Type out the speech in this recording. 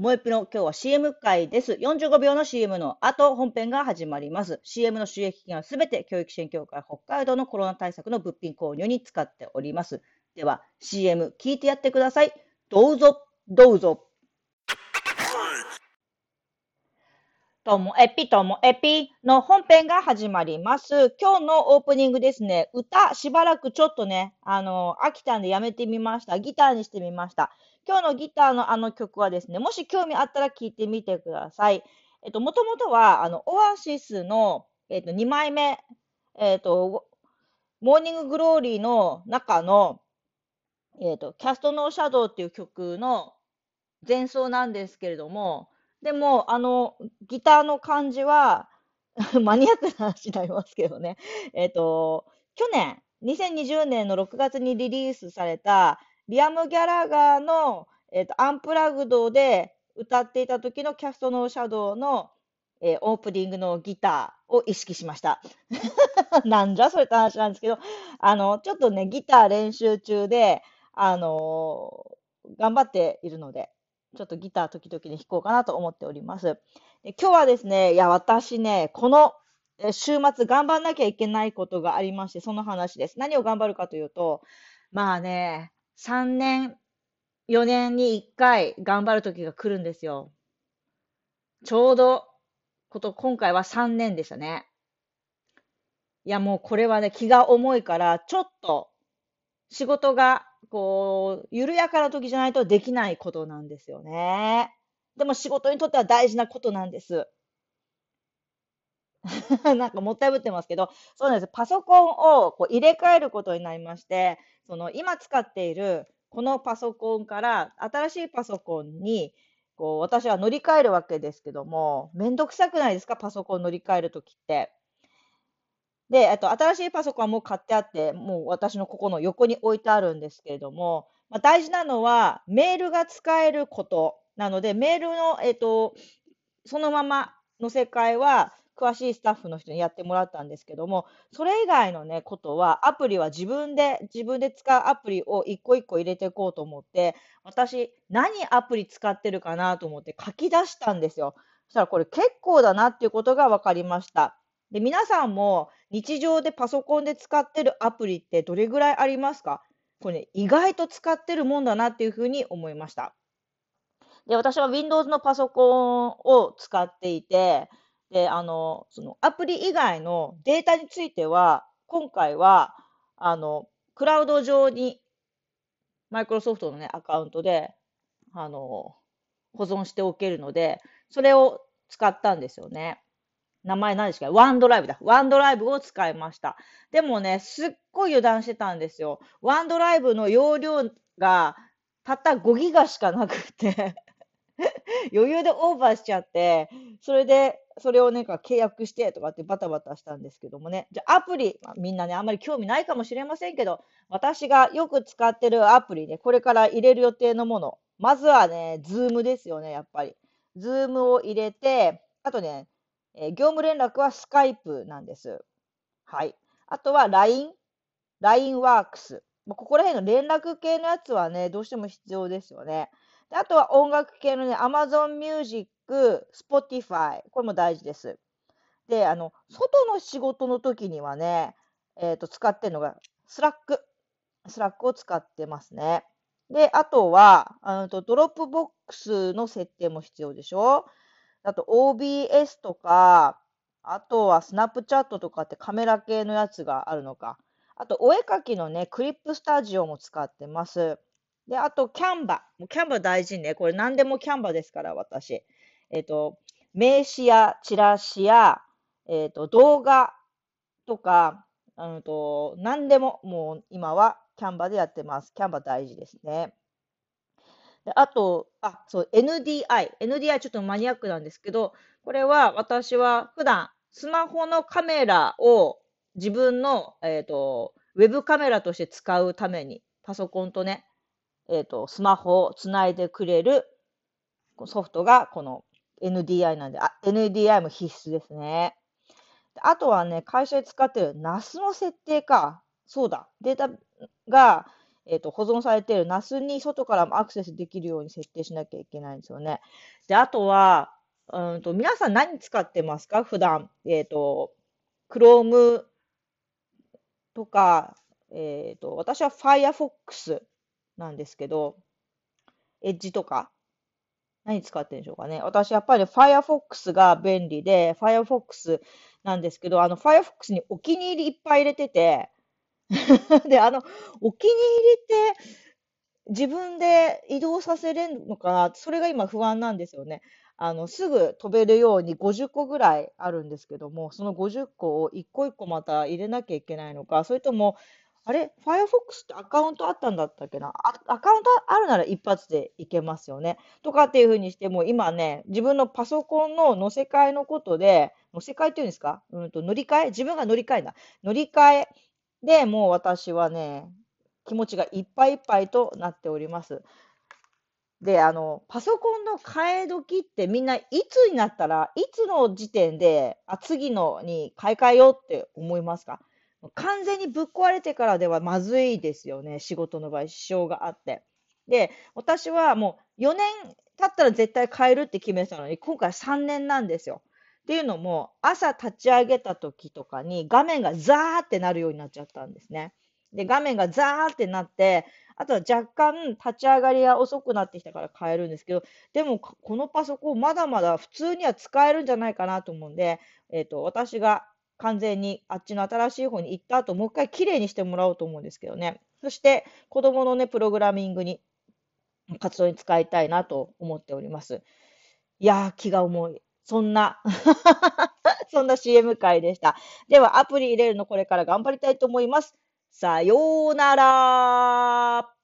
ともえぴの今日は CM 回です。45秒の CM の後、本編が始まります。CM の収益金はすべて教育支援協会北海道のコロナ対策の物品購入に使っております。では、CM 聞いてやってください。どうぞ、どうぞ。ともエピともエピの本編が始まります。今日のオープニングですね、歌しばらくちょっとね、あの、飽きたんでやめてみました。ギターにしてみました。今日のギターのあの曲はですね、もし興味あったら聴いてみてください。えっと、もともとは、あの、オアシスの、えっと、2枚目、えっと、 Morning Glory の中の、えっと、 Cast No Shadow っていう曲の前奏なんですけれども、でも、あの、ギターの感じは、マニアックな話になりますけどね。えっと、去年、2020年の6月にリリースされた、リアム・ギャラガーの、えーと、アンプラグドで歌っていた時のキャストのシャドウの、えー、オープニングのギターを意識しました。なんじゃそれって話なんですけど、あの、ちょっとね、ギター練習中で、あのー、頑張っているので、ちょっとギター時々に弾こうかなと思っております。で今日はですね、いや、私ね、この週末頑張んなきゃいけないことがありまして、その話です。何を頑張るかというと、まあね、3年、4年に1回頑張る時が来るんですよ。ちょうど、こと、今回は3年でしたね。いや、もうこれはね、気が重いから、ちょっと、仕事が、こう、緩やかな時じゃないとできないことなんですよね。でも仕事にとっては大事なことなんです。なんかもったいぶってますけど、そうなんです。パソコンをこう入れ替えることになりまして、その今使っているこのパソコンから新しいパソコンにこう私は乗り換えるわけですけども、めんどくさくないですか？パソコン乗り換えるときって。で、あと新しいパソコンはもう買ってあって、もう私のここの横に置いてあるんですけれども、まあ、大事なのはメールが使えることなので、メールの、えっ、と、そのままの世界は詳しいスタッフの人にやってもらったんですけども、それ以外のね、ことは、アプリは自分で、自分で使うアプリを一個一個入れていこうと思って、私、何アプリ使ってるかなと思って書き出したんですよ。そしたらこれ結構だなっていうことが分かりました。で、皆さんも日常でパソコンで使ってるアプリってどれぐらいありますか？これね、意外と使ってるもんだなっていうふうに思いました。で、私は Windows のパソコンを使っていて、で、あの、そのアプリ以外のデータについては、今回は、あの、クラウド上に、マイクロソフトのね、アカウントで、あの、保存しておけるので、それを使ったんですよね。名前何ですかワンドライブだ。ワンドライブを使いました。でもね、すっごい油断してたんですよ。ワンドライブの容量がたった5ギガしかなくて 余裕でオーバーしちゃって、それで、それをなんか契約してとかってバタバタしたんですけどもね。じゃあアプリ、まあ、みんなね、あんまり興味ないかもしれませんけど、私がよく使ってるアプリね、これから入れる予定のもの。まずはね、ズームですよね、やっぱり。ズームを入れて、あとね、え、業務連絡はスカイプなんです。はい。あとは LINE、LINE WORKS。ここら辺の連絡系のやつはね、どうしても必要ですよね。であとは音楽系のね、Amazon Music、Spotify、これも大事です。で、あの、外の仕事の時にはね、えっ、ー、と、使ってるのが、スラック。スラックを使ってますね。で、あとは、あとドロップボックスの設定も必要でしょ？あと OBS とか、あとはスナップチャットとかってカメラ系のやつがあるのか。あと、お絵かきのね、クリップスタジオも使ってます。で、あと、キャンバ。もうキャンバ大事ね。これ何でもキャンバですから、私。えっ、ー、と、名刺やチラシや、えっ、ー、と、動画とか、うんと、何でも、もう今はキャンバでやってます。キャンバ大事ですね。であと、あ、そう、NDI。NDI ちょっとマニアックなんですけど、これは私は普段スマホのカメラを自分の、えっ、ー、と、ウェブカメラとして使うために、パソコンとね、えっ、ー、と、スマホをつないでくれるソフトがこの NDI なんで、あ、NDI も必須ですね。あとはね、会社で使ってる NAS の設定か。そうだ。データが、えっ、と、保存されている NAS に外からもアクセスできるように設定しなきゃいけないんですよね。で、あとは、うんと、皆さん何使ってますか？普段。えっ、と、Chrome とか、えっ、と、私は Firefox なんですけど、Edge とか、何使ってるんでしょうかね。私、やっぱり Firefox が便利で、Firefox なんですけど、あの、Firefox にお気に入りいっぱい入れてて、で、あの、お気に入りって自分で移動させれるのかな？それが今不安なんですよね。あの、すぐ飛べるように50個ぐらいあるんですけども、その50個を1個1個また入れなきゃいけないのか、それとも、あれ ?Firefox ってアカウントあったんだったっけな？あアカウントあるなら一発でいけますよね。とかっていうふうにしても、今ね、自分のパソコンの乗せ替えのことで、乗せ替えっていうんですか？うんと乗り換え？自分が乗り換えだ。乗り換えでもう私はね、気持ちがいっぱいいっぱいとなっております。で、あの、パソコンの替え時ってみんないつになったら、いつの時点で、あ、次のに買い替えようって思いますか？完全にぶっ壊れてからではまずいですよね。仕事の場合、支障があって。で、私はもう4年経ったら絶対変えるって決めてたのに、今回3年なんですよ。っていうのも、朝立ち上げた時とかに画面がザーってなるようになっちゃったんですね。で、画面がザーってなって、あとは若干立ち上がりが遅くなってきたから変えるんですけど、でもこのパソコンまだまだ普通には使えるんじゃないかなと思うんで、えっ、と、私が完全にあっちの新しい方に行った後、もう一回きれいにしてもらおうと思うんですけどね。そして子供のね、プログラミングに、活動に使いたいなと思っております。いやー、気が重い。そんな そんな CM 会でした。では、アプリ入れるのこれから頑張りたいと思います。さようなら